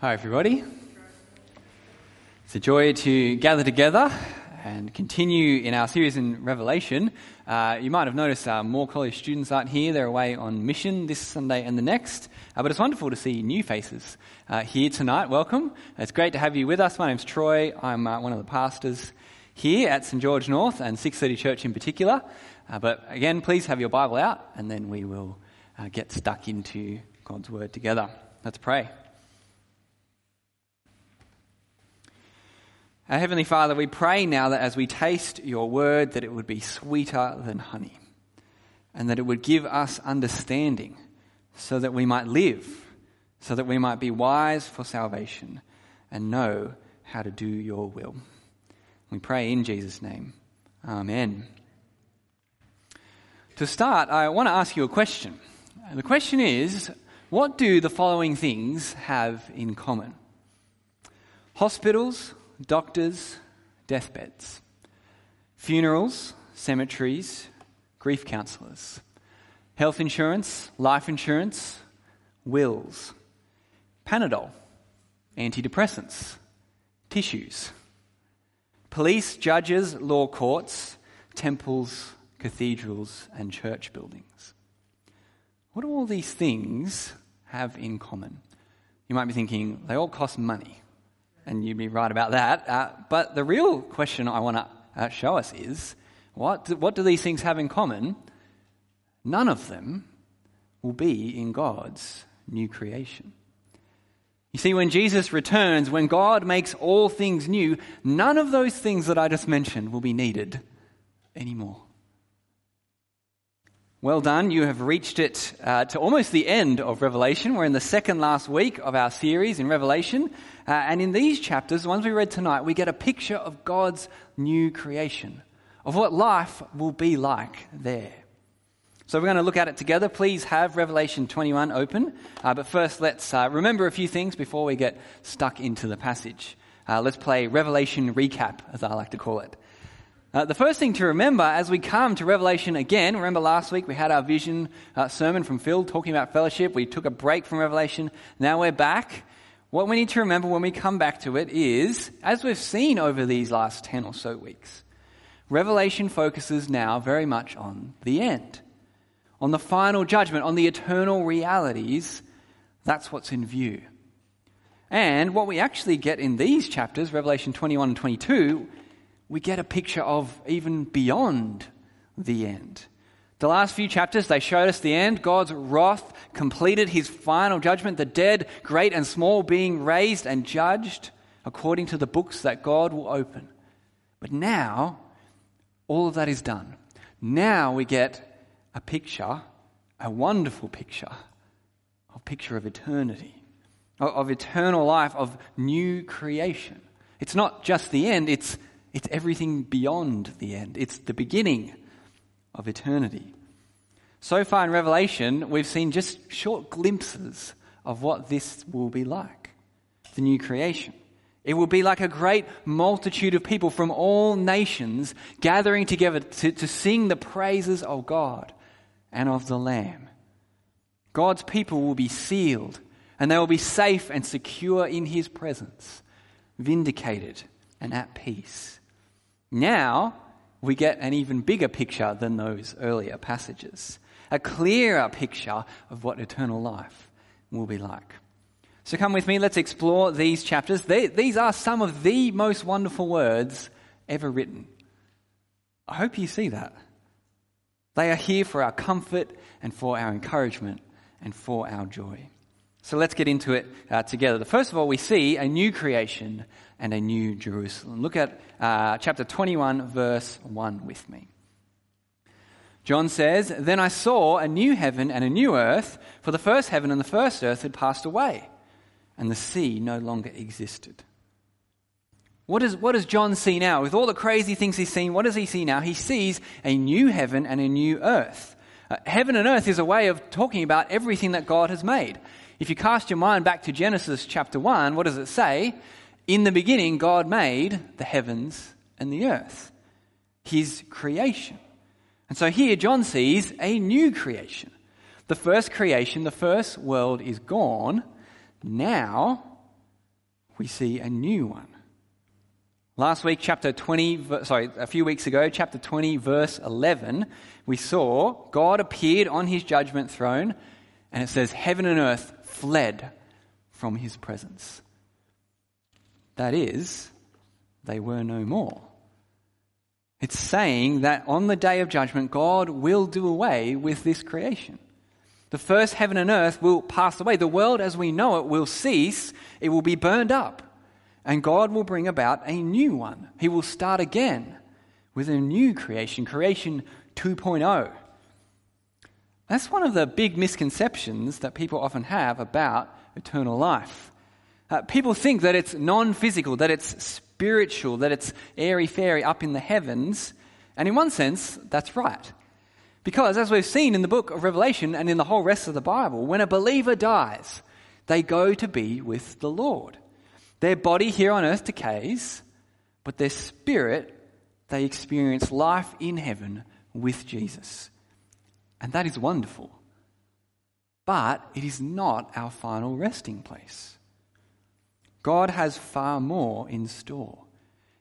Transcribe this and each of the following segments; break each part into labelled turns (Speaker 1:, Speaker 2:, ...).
Speaker 1: Hi, everybody. It's a joy to gather together and continue in our series in Revelation. Uh, you might have noticed uh, more college students aren't here. They're away on mission this Sunday and the next. Uh, but it's wonderful to see new faces uh, here tonight. Welcome. It's great to have you with us. My name's Troy. I'm uh, one of the pastors here at St. George North and 630 Church in particular. Uh, but again, please have your Bible out and then we will get stuck into God's Word together. Let's pray. Our Heavenly Father, we pray now that as we taste your word, that it would be sweeter than honey, and that it would give us understanding so that we might live, so that we might be wise for salvation and know how to do your will. We pray in Jesus' name. Amen. To start, I want to ask you a question. The question is what do the following things have in common? Hospitals, doctors, deathbeds, funerals, cemeteries, grief counsellors, health insurance, life insurance, wills, Panadol, antidepressants, tissues, police, judges, law courts, temples, cathedrals, and church buildings. What do all these things have in common? You might be thinking, they all cost money and you'd be right about that. Uh, but the real question I want to uh, show us is what do, what do these things have in common? None of them will be in God's new creation. You see, when Jesus returns, when God makes all things new, none of those things that I just mentioned will be needed anymore. Well done. You have reached it uh, to almost the end of Revelation. We're in the second last week of our series in Revelation. Uh, and in these chapters, the ones we read tonight, we get a picture of God's new creation, of what life will be like there. So we're going to look at it together. Please have Revelation 21 open. Uh, but first, let's uh, remember a few things before we get stuck into the passage. Uh, let's play Revelation recap, as I like to call it. Uh, the first thing to remember as we come to Revelation again, remember last week we had our vision uh, sermon from Phil talking about fellowship. We took a break from Revelation. Now we're back. What we need to remember when we come back to it is, as we've seen over these last 10 or so weeks, Revelation focuses now very much on the end, on the final judgment, on the eternal realities. That's what's in view. And what we actually get in these chapters, Revelation 21 and 22, we get a picture of even beyond the end. The last few chapters, they showed us the end. God's wrath completed his final judgment, the dead, great and small, being raised and judged according to the books that God will open. But now, all of that is done. Now we get a picture, a wonderful picture, a picture of eternity, of eternal life, of new creation. It's not just the end, it's it's everything beyond the end. It's the beginning of eternity. So far in Revelation, we've seen just short glimpses of what this will be like the new creation. It will be like a great multitude of people from all nations gathering together to, to sing the praises of God and of the Lamb. God's people will be sealed and they will be safe and secure in His presence, vindicated and at peace. Now we get an even bigger picture than those earlier passages, a clearer picture of what eternal life will be like. So come with me, let's explore these chapters. They, these are some of the most wonderful words ever written. I hope you see that. They are here for our comfort and for our encouragement and for our joy. So let's get into it uh, together. First of all, we see a new creation and a new Jerusalem. Look at uh, chapter 21, verse 1 with me. John says, Then I saw a new heaven and a new earth, for the first heaven and the first earth had passed away, and the sea no longer existed. What, is, what does John see now? With all the crazy things he's seen, what does he see now? He sees a new heaven and a new earth. Uh, heaven and earth is a way of talking about everything that God has made. If you cast your mind back to Genesis chapter 1, what does it say? In the beginning, God made the heavens and the earth, his creation. And so here John sees a new creation. The first creation, the first world is gone. Now we see a new one. Last week, chapter 20, sorry, a few weeks ago, chapter 20, verse 11, we saw God appeared on his judgment throne, and it says, Heaven and earth fled from his presence. That is, they were no more. It's saying that on the day of judgment, God will do away with this creation. The first heaven and earth will pass away. The world as we know it will cease. It will be burned up. And God will bring about a new one. He will start again with a new creation, creation 2.0. That's one of the big misconceptions that people often have about eternal life. Uh, people think that it's non physical, that it's spiritual, that it's airy fairy up in the heavens. And in one sense, that's right. Because as we've seen in the book of Revelation and in the whole rest of the Bible, when a believer dies, they go to be with the Lord. Their body here on earth decays, but their spirit, they experience life in heaven with Jesus. And that is wonderful. But it is not our final resting place. God has far more in store.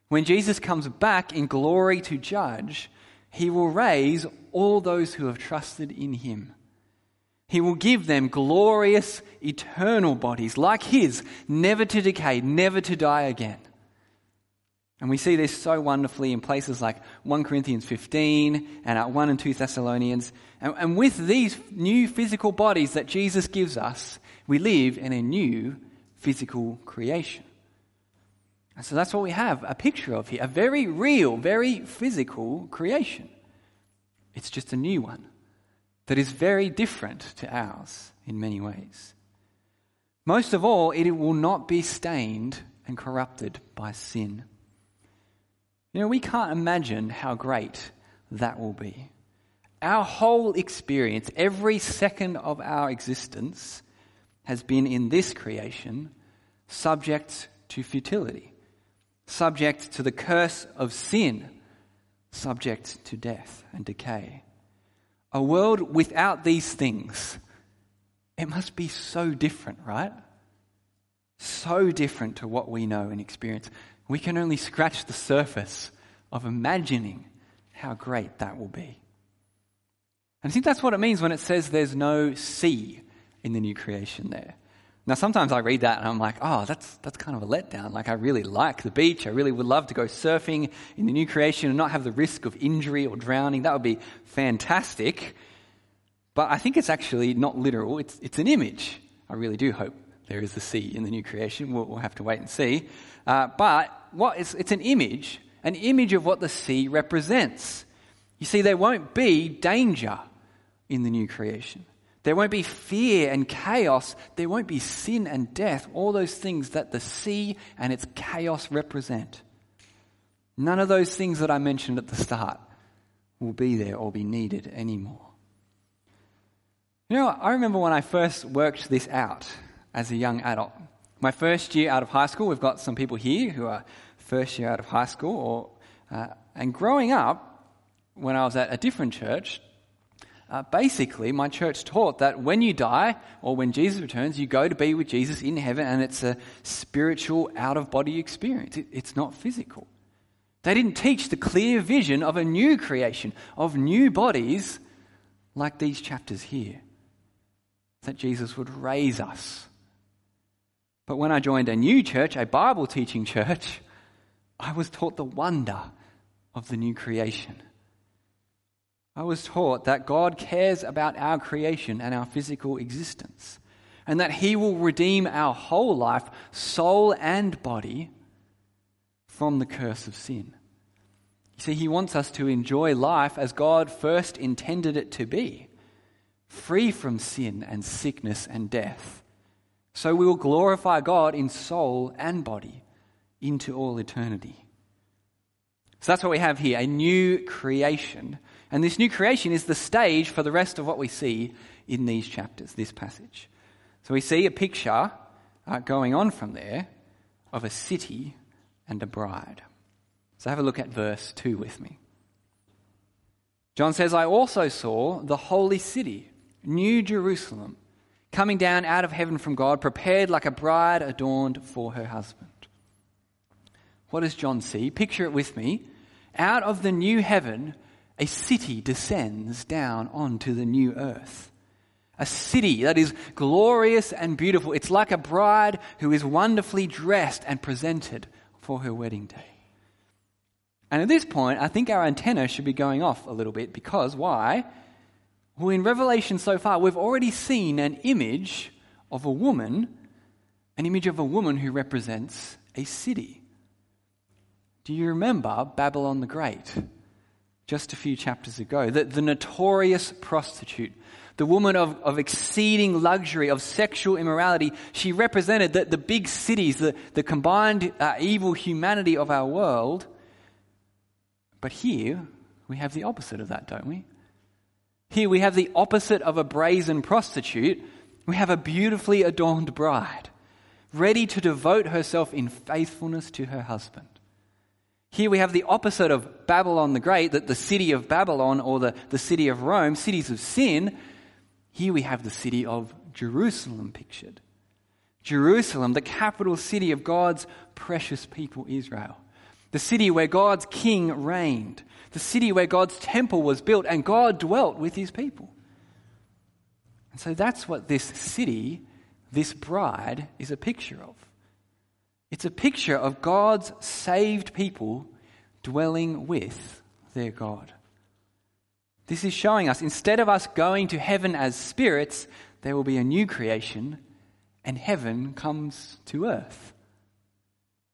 Speaker 1: When Jesus comes back in glory to judge, he will raise all those who have trusted in him. He will give them glorious, eternal bodies like his, never to decay, never to die again. And we see this so wonderfully in places like 1 Corinthians 15 and 1 and 2 Thessalonians. And, and with these new physical bodies that Jesus gives us, we live in a new physical creation. And so that's what we have a picture of here a very real, very physical creation. It's just a new one that is very different to ours in many ways. Most of all, it will not be stained and corrupted by sin. You know, we can't imagine how great that will be. Our whole experience, every second of our existence, has been in this creation subject to futility, subject to the curse of sin, subject to death and decay. A world without these things, it must be so different, right? So different to what we know and experience. We can only scratch the surface of imagining how great that will be. And I think that's what it means when it says there's no sea in the new creation there. Now, sometimes I read that and I'm like, oh, that's, that's kind of a letdown. Like, I really like the beach. I really would love to go surfing in the new creation and not have the risk of injury or drowning. That would be fantastic. But I think it's actually not literal, it's, it's an image. I really do hope there is a sea in the new creation. We'll, we'll have to wait and see. Uh, but what, it's, it's an image, an image of what the sea represents. You see, there won't be danger in the new creation. There won't be fear and chaos. There won't be sin and death, all those things that the sea and its chaos represent. None of those things that I mentioned at the start will be there or be needed anymore. You know, I remember when I first worked this out as a young adult. My first year out of high school, we've got some people here who are first year out of high school, or, uh, and growing up, when I was at a different church, uh, basically, my church taught that when you die or when Jesus returns, you go to be with Jesus in heaven, and it's a spiritual, out of body experience. It, it's not physical. They didn't teach the clear vision of a new creation, of new bodies like these chapters here. That Jesus would raise us. But when I joined a new church, a Bible teaching church, I was taught the wonder of the new creation I was taught that God cares about our creation and our physical existence, and that He will redeem our whole life, soul and body, from the curse of sin. You see, He wants us to enjoy life as God first intended it to be, free from sin and sickness and death. So we will glorify God in soul and body into all eternity. So that's what we have here a new creation and this new creation is the stage for the rest of what we see in these chapters, this passage. So we see a picture uh, going on from there of a city and a bride. So have a look at verse 2 with me. John says, I also saw the holy city, New Jerusalem, coming down out of heaven from God, prepared like a bride adorned for her husband. what does John see? Picture it with me. Out of the new heaven, a city descends down onto the new earth. A city that is glorious and beautiful. It's like a bride who is wonderfully dressed and presented for her wedding day. And at this point, I think our antenna should be going off a little bit because why? Well, in Revelation so far, we've already seen an image of a woman, an image of a woman who represents a city. Do you remember Babylon the Great? Just a few chapters ago, the, the notorious prostitute, the woman of, of exceeding luxury, of sexual immorality, she represented the, the big cities, the, the combined uh, evil humanity of our world. But here, we have the opposite of that, don't we? Here we have the opposite of a brazen prostitute. We have a beautifully adorned bride, ready to devote herself in faithfulness to her husband. Here we have the opposite of Babylon the Great, that the city of Babylon or the, the city of Rome, cities of sin. Here we have the city of Jerusalem pictured. Jerusalem, the capital city of God's precious people, Israel. The city where God's king reigned. The city where God's temple was built and God dwelt with his people. And so that's what this city, this bride, is a picture of. It's a picture of God's saved people dwelling with their God. This is showing us instead of us going to heaven as spirits, there will be a new creation and heaven comes to earth.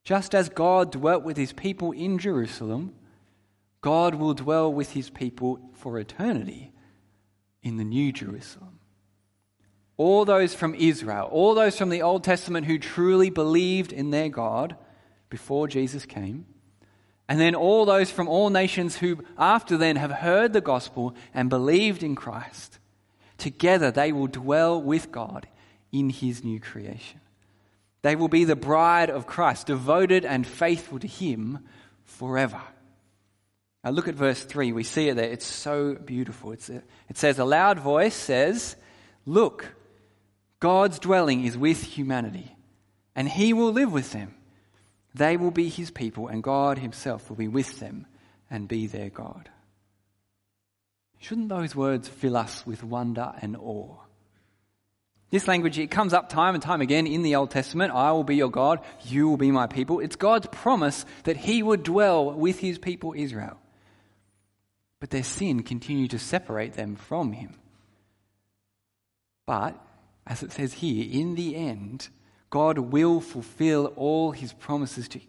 Speaker 1: Just as God dwelt with his people in Jerusalem, God will dwell with his people for eternity in the New Jerusalem all those from Israel, all those from the Old Testament who truly believed in their God before Jesus came, and then all those from all nations who after then have heard the gospel and believed in Christ. Together they will dwell with God in his new creation. They will be the bride of Christ, devoted and faithful to him forever. Now look at verse 3. We see it there. It's so beautiful. It's it says, A loud voice says, Look, God's dwelling is with humanity, and He will live with them. They will be His people, and God Himself will be with them and be their God. Shouldn't those words fill us with wonder and awe? This language, it comes up time and time again in the Old Testament. I will be your God, you will be my people. It's God's promise that He would dwell with His people Israel. But their sin continued to separate them from Him. But as it says here, in the end, God will fulfill all his promises to,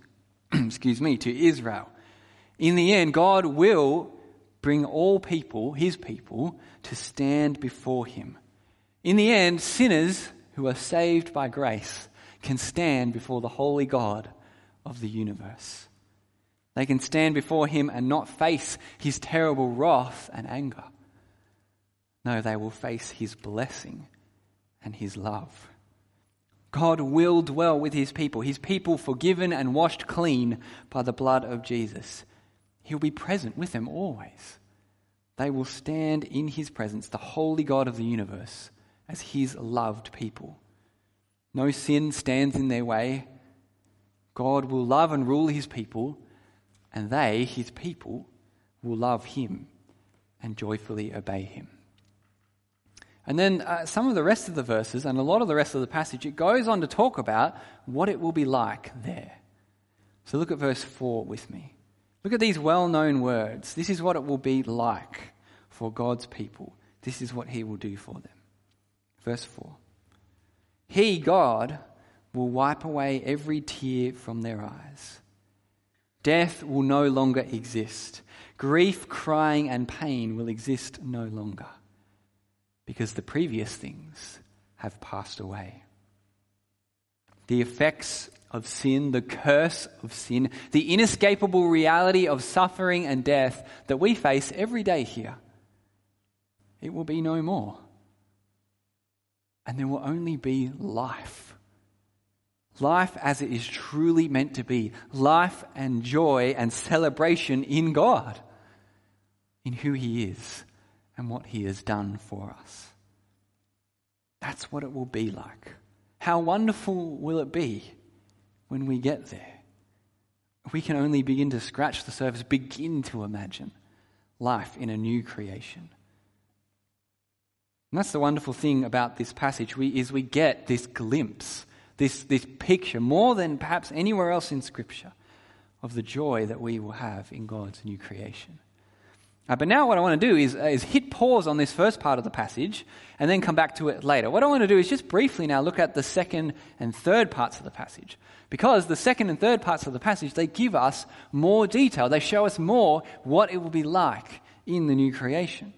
Speaker 1: excuse me, to Israel. In the end, God will bring all people, his people, to stand before him. In the end, sinners who are saved by grace can stand before the holy God of the universe. They can stand before him and not face his terrible wrath and anger. No, they will face his blessing and his love. God will dwell with his people, his people forgiven and washed clean by the blood of Jesus. He'll be present with them always. They will stand in his presence, the holy God of the universe, as his loved people. No sin stands in their way. God will love and rule his people, and they, his people, will love him and joyfully obey him. And then uh, some of the rest of the verses and a lot of the rest of the passage, it goes on to talk about what it will be like there. So look at verse 4 with me. Look at these well known words. This is what it will be like for God's people. This is what He will do for them. Verse 4 He, God, will wipe away every tear from their eyes. Death will no longer exist. Grief, crying, and pain will exist no longer because the previous things have passed away. The effects of sin, the curse of sin, the inescapable reality of suffering and death that we face every day here, it will be no more. And there will only be life. Life as it is truly meant to be. Life and joy and celebration in God, in who He is and what He has done for us. That's what it will be like. How wonderful will it be when we get there? we can only begin to scratch the surface, begin to imagine life in a new creation. And that's the wonderful thing about this passage we, is we get this glimpse, this, this picture, more than perhaps anywhere else in Scripture, of the joy that we will have in God's new creation. Uh, but now, what I want to do is, uh, is hit pause on this first part of the passage and then come back to it later. What I want to do is just briefly now look at the second and third parts of the passage. Because the second and third parts of the passage, they give us more detail. They show us more what it will be like in the new creation.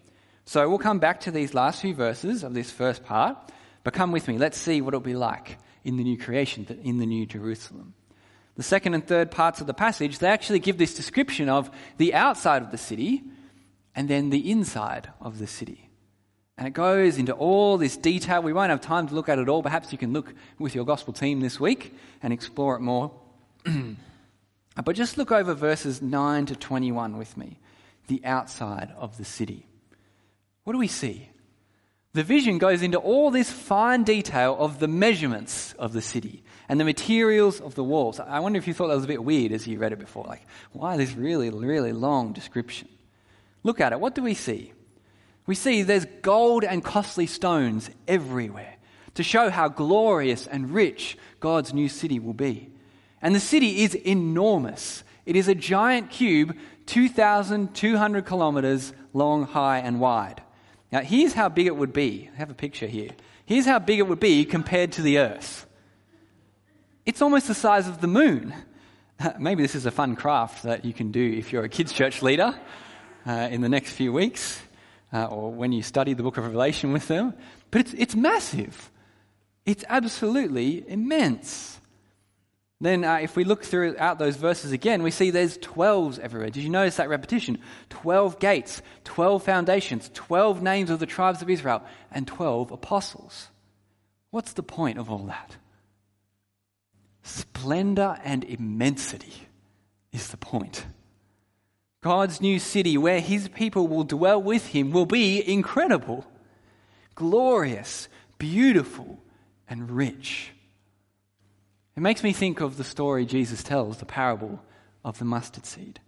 Speaker 1: So we'll come back to these last few verses of this first part, but come with me. Let's see what it'll be like in the new creation, in the new Jerusalem. The second and third parts of the passage, they actually give this description of the outside of the city and then the inside of the city. And it goes into all this detail. We won't have time to look at it all. Perhaps you can look with your gospel team this week and explore it more. but just look over verses 9 to 21 with me. The outside of the city what do we see? The vision goes into all this fine detail of the measurements of the city and the materials of the walls. I wonder if you thought that was a bit weird as you read it before. Like, why this really, really long description? Look at it. What do we see? We see there's gold and costly stones everywhere to show how glorious and rich God's new city will be. And the city is enormous. It is a giant cube, 2,200 kilometers long, high, and wide. Now, here's how big it would be. I have a picture here. Here's how big it would be compared to the Earth. It's almost the size of the moon. Maybe this is a fun craft that you can do if you're a kids' church leader uh, in the next few weeks uh, or when you study the book of Revelation with them. But it's, it's massive, it's absolutely immense. Then, uh, if we look throughout those verses again, we see there's 12s everywhere. Did you notice that repetition? 12 gates, 12 foundations, 12 names of the tribes of Israel, and 12 apostles. What's the point of all that? Splendor and immensity is the point. God's new city, where his people will dwell with him, will be incredible, glorious, beautiful, and rich. It makes me think of the story Jesus tells, the parable of the mustard seed.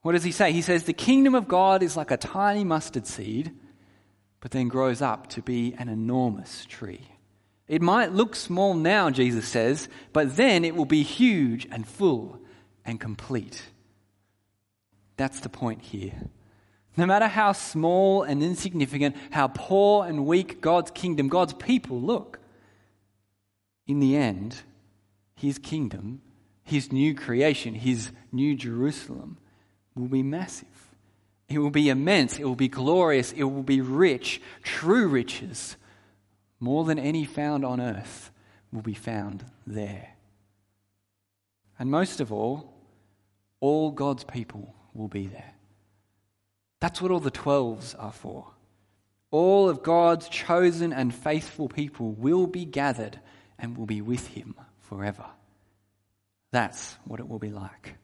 Speaker 1: What does he say? He says, The kingdom of God is like a tiny mustard seed, but then grows up to be an enormous tree. It might look small now, Jesus says, but then it will be huge and full and complete. That's the point here. No matter how small and insignificant, how poor and weak God's kingdom, God's people look, in the end, his kingdom, his new creation, his new Jerusalem will be massive. It will be immense. It will be glorious. It will be rich. True riches, more than any found on earth, will be found there. And most of all, all God's people will be there. That's what all the twelves are for. All of God's chosen and faithful people will be gathered and will be with him forever. That's what it will be like.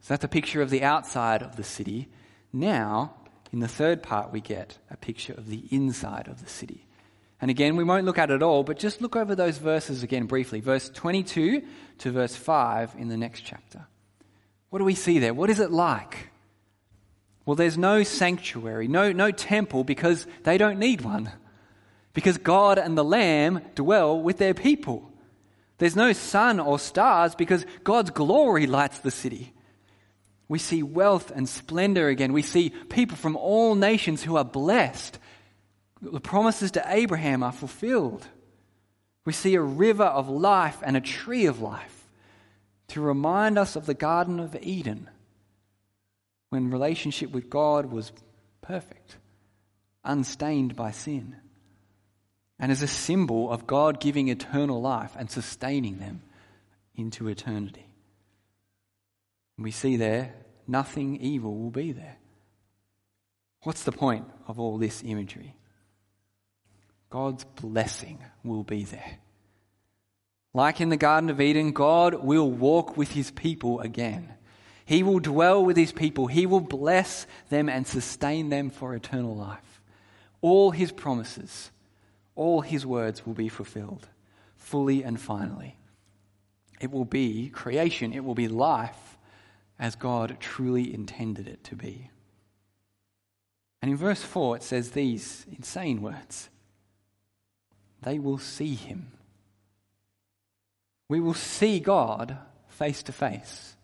Speaker 1: So that's a picture of the outside of the city. Now, in the third part, we get a picture of the inside of the city. And again, we won't look at it all, but just look over those verses again briefly. Verse 22 to verse 5 in the next chapter. What do we see there? What is it like? Well, there's no sanctuary, no, no temple, because they don't need one. Because God and the Lamb dwell with their people. There's no sun or stars because God's glory lights the city. We see wealth and splendor again. We see people from all nations who are blessed. The promises to Abraham are fulfilled. We see a river of life and a tree of life to remind us of the Garden of Eden when relationship with God was perfect, unstained by sin and as a symbol of God giving eternal life and sustaining them into eternity. We see there, nothing evil will be there. What's the point of all this imagery? God's blessing will be there. Like in the Garden of Eden, God will walk with his people again. He will dwell with his people. He will bless them and sustain them for eternal life. All his promises all his words will be fulfilled, fully and finally. It will be creation, it will be life as God truly intended it to be. And in verse 4, it says these insane words They will see him. We will see God face to face.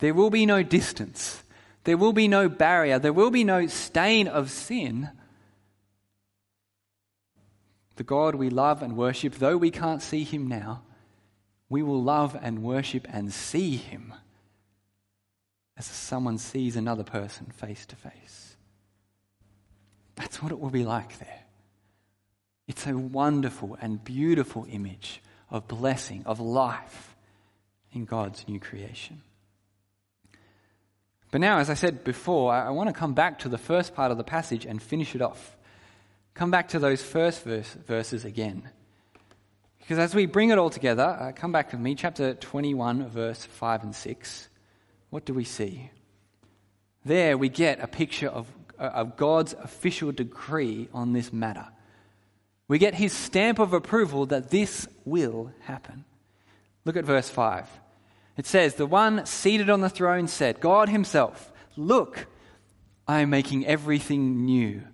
Speaker 1: There will be no distance. There will be no barrier. There will be no stain of sin. The God we love and worship, though we can't see him now, we will love and worship and see him as someone sees another person face to face. That's what it will be like there. It's a wonderful and beautiful image of blessing, of life in God's new creation. But now, as I said before, I want to come back to the first part of the passage and finish it off. Come back to those first verse, verses again. Because as we bring it all together, uh, come back with me, chapter 21, verse 5 and 6. What do we see? There we get a picture of, uh, of God's official decree on this matter. We get his stamp of approval that this will happen. Look at verse 5. It says, The one seated on the throne said, God himself, Look, I am making everything new.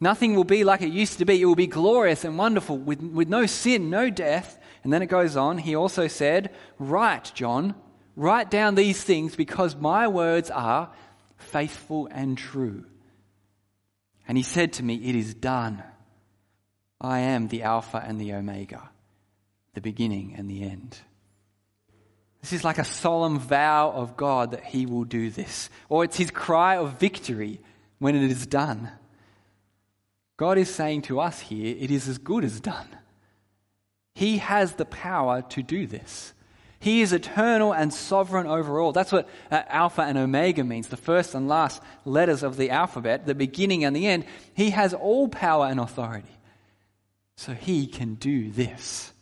Speaker 1: Nothing will be like it used to be. It will be glorious and wonderful with, with no sin, no death. And then it goes on. He also said, Write, John, write down these things because my words are faithful and true. And he said to me, It is done. I am the Alpha and the Omega, the beginning and the end. This is like a solemn vow of God that he will do this. Or it's his cry of victory when it is done. God is saying to us here, it is as good as done. He has the power to do this. He is eternal and sovereign over all. That's what uh, Alpha and Omega means, the first and last letters of the alphabet, the beginning and the end. He has all power and authority. So he can do this.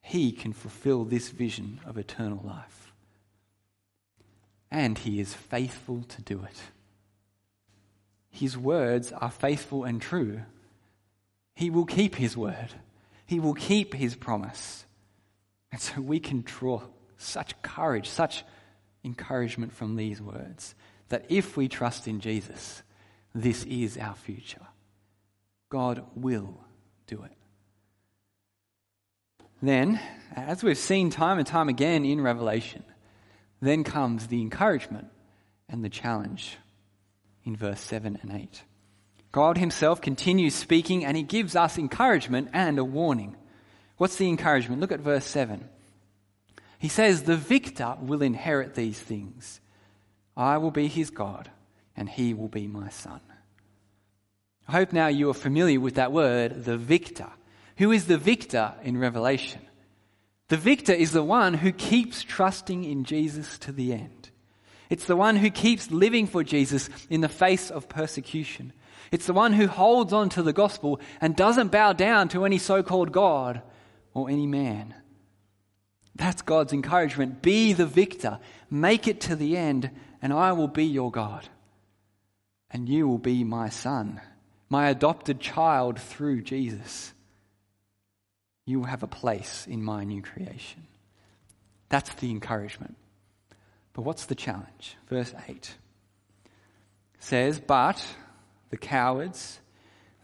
Speaker 1: He can fulfill this vision of eternal life. And he is faithful to do it. His words are faithful and true. He will keep his word. He will keep his promise. And so we can draw such courage, such encouragement from these words that if we trust in Jesus, this is our future. God will do it. Then, as we've seen time and time again in Revelation, then comes the encouragement and the challenge in verse 7 and 8. God Himself continues speaking and He gives us encouragement and a warning. What's the encouragement? Look at verse 7. He says, The victor will inherit these things. I will be his God, and he will be my son. I hope now you are familiar with that word, the victor. Who is the victor in Revelation? The victor is the one who keeps trusting in Jesus to the end. It's the one who keeps living for Jesus in the face of persecution. It's the one who holds on to the gospel and doesn't bow down to any so called God or any man. That's God's encouragement. Be the victor, make it to the end, and I will be your God. And you will be my son, my adopted child through Jesus. You will have a place in my new creation. That's the encouragement. But what's the challenge? Verse 8 says, But the cowards,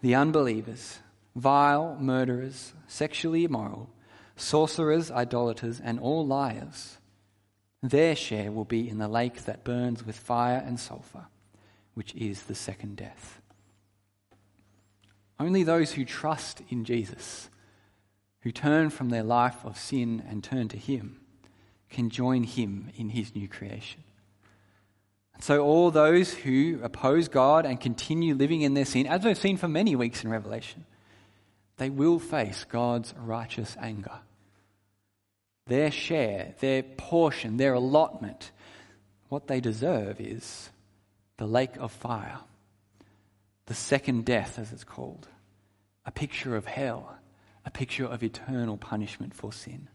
Speaker 1: the unbelievers, vile, murderers, sexually immoral, sorcerers, idolaters, and all liars, their share will be in the lake that burns with fire and sulfur, which is the second death. Only those who trust in Jesus who turn from their life of sin and turn to Him can join Him in His new creation. So, all those who oppose God and continue living in their sin, as we've seen for many weeks in Revelation, they will face God's righteous anger. Their share, their portion, their allotment, what they deserve is the lake of fire, the second death, as it's called, a picture of hell a picture of eternal punishment for sin.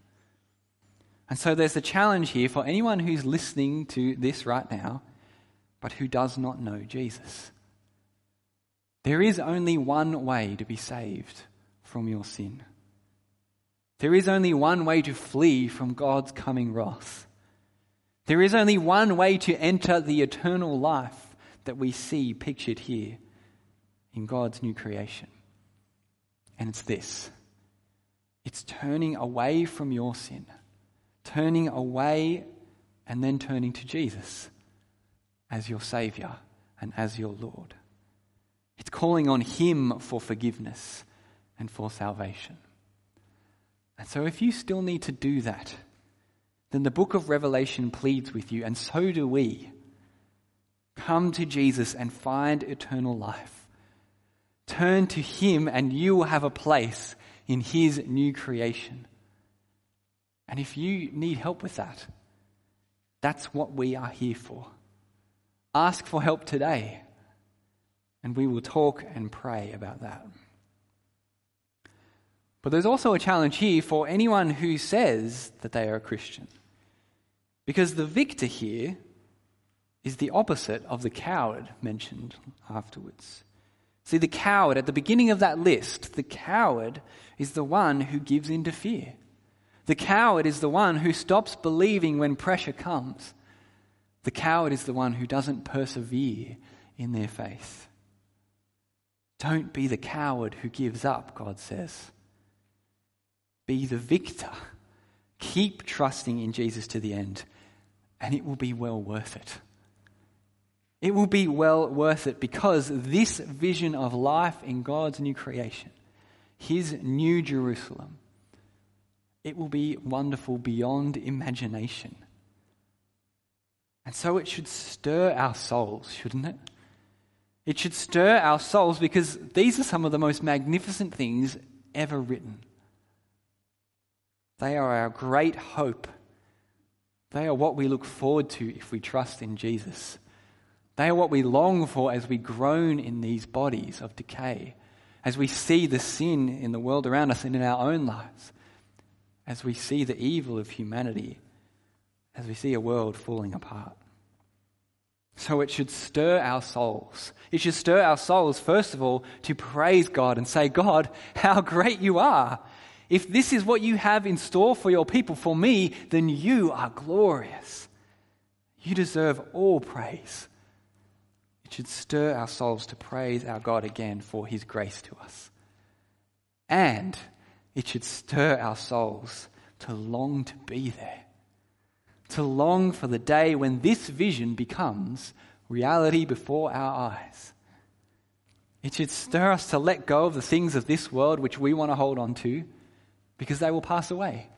Speaker 1: And so there's a challenge here for anyone who's listening to this right now, but who does not know Jesus. There is only one way to be saved from your sin. There is only one way to flee from God's coming wrath. There is only one way to enter the eternal life that we see pictured here in God's new creation. And it's this it's turning away from your sin, turning away and then turning to Jesus as your Savior and as your Lord. It's calling on Him for forgiveness and for salvation. And so, if you still need to do that, then the book of Revelation pleads with you, and so do we. Come to Jesus and find eternal life. Turn to Him, and you will have a place in His new creation. And if you need help with that, that's what we are here for. Ask for help today, and we will talk and pray about that. But there's also a challenge here for anyone who says that they are a Christian. Because the victor here is the opposite of the coward mentioned afterwards. See, the coward, at the beginning of that list, the coward is the one who gives in to fear. The coward is the one who stops believing when pressure comes. The coward is the one who doesn't persevere in their faith. Don't be the coward who gives up, God says. Be the victor. Keep trusting in Jesus to the end, and it will be well worth it. It will be well worth it because this vision of life in God's new creation, His new Jerusalem, it will be wonderful beyond imagination. And so it should stir our souls, shouldn't it? It should stir our souls because these are some of the most magnificent things ever written. They are our great hope. They are what we look forward to if we trust in Jesus. They are what we long for as we groan in these bodies of decay, as we see the sin in the world around us and in our own lives, as we see the evil of humanity, as we see a world falling apart. So it should stir our souls. It should stir our souls, first of all, to praise God and say, God, how great you are. If this is what you have in store for your people, for me, then you are glorious. You deserve all praise. It should stir our souls to praise our God again for his grace to us. And it should stir our souls to long to be there, to long for the day when this vision becomes reality before our eyes. It should stir us to let go of the things of this world which we want to hold on to because they will pass away.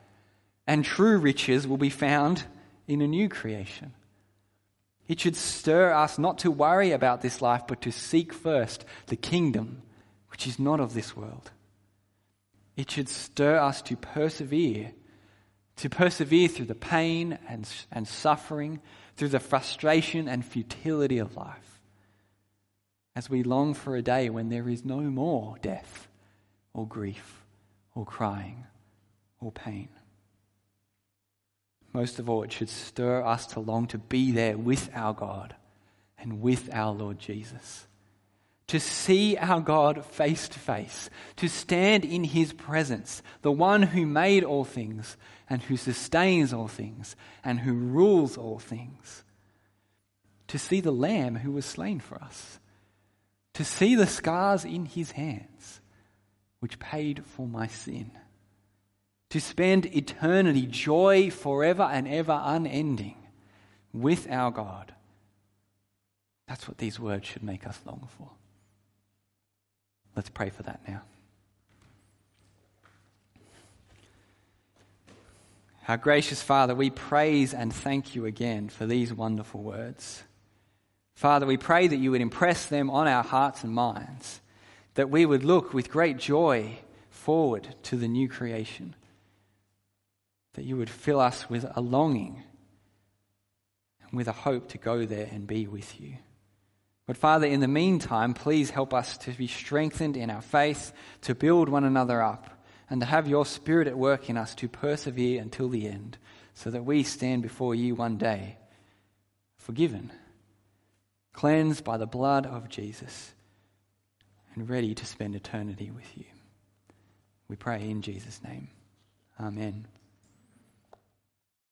Speaker 1: And true riches will be found in a new creation. It should stir us not to worry about this life, but to seek first the kingdom, which is not of this world. It should stir us to persevere, to persevere through the pain and, and suffering, through the frustration and futility of life, as we long for a day when there is no more death or grief or crying or pain. Most of all, it should stir us to long to be there with our God and with our Lord Jesus. To see our God face to face, to stand in his presence, the one who made all things and who sustains all things and who rules all things. To see the Lamb who was slain for us. To see the scars in his hands, which paid for my sin to spend eternity, joy forever and ever unending with our God. That's what these words should make us long for. Let's pray for that now. Our gracious Father, we praise and thank you again for these wonderful words. Father, we pray that you would impress them on our hearts and minds, that we would look with great joy forward to the new creation that you would fill us with a longing and with a hope to go there and be with you. But Father, in the meantime, please help us to be strengthened in our faith, to build one another up, and to have your Spirit at work in us to persevere until the end, so that we stand before you one day, forgiven, cleansed by the blood of Jesus, and ready to spend eternity with you. We pray in Jesus' name. Amen.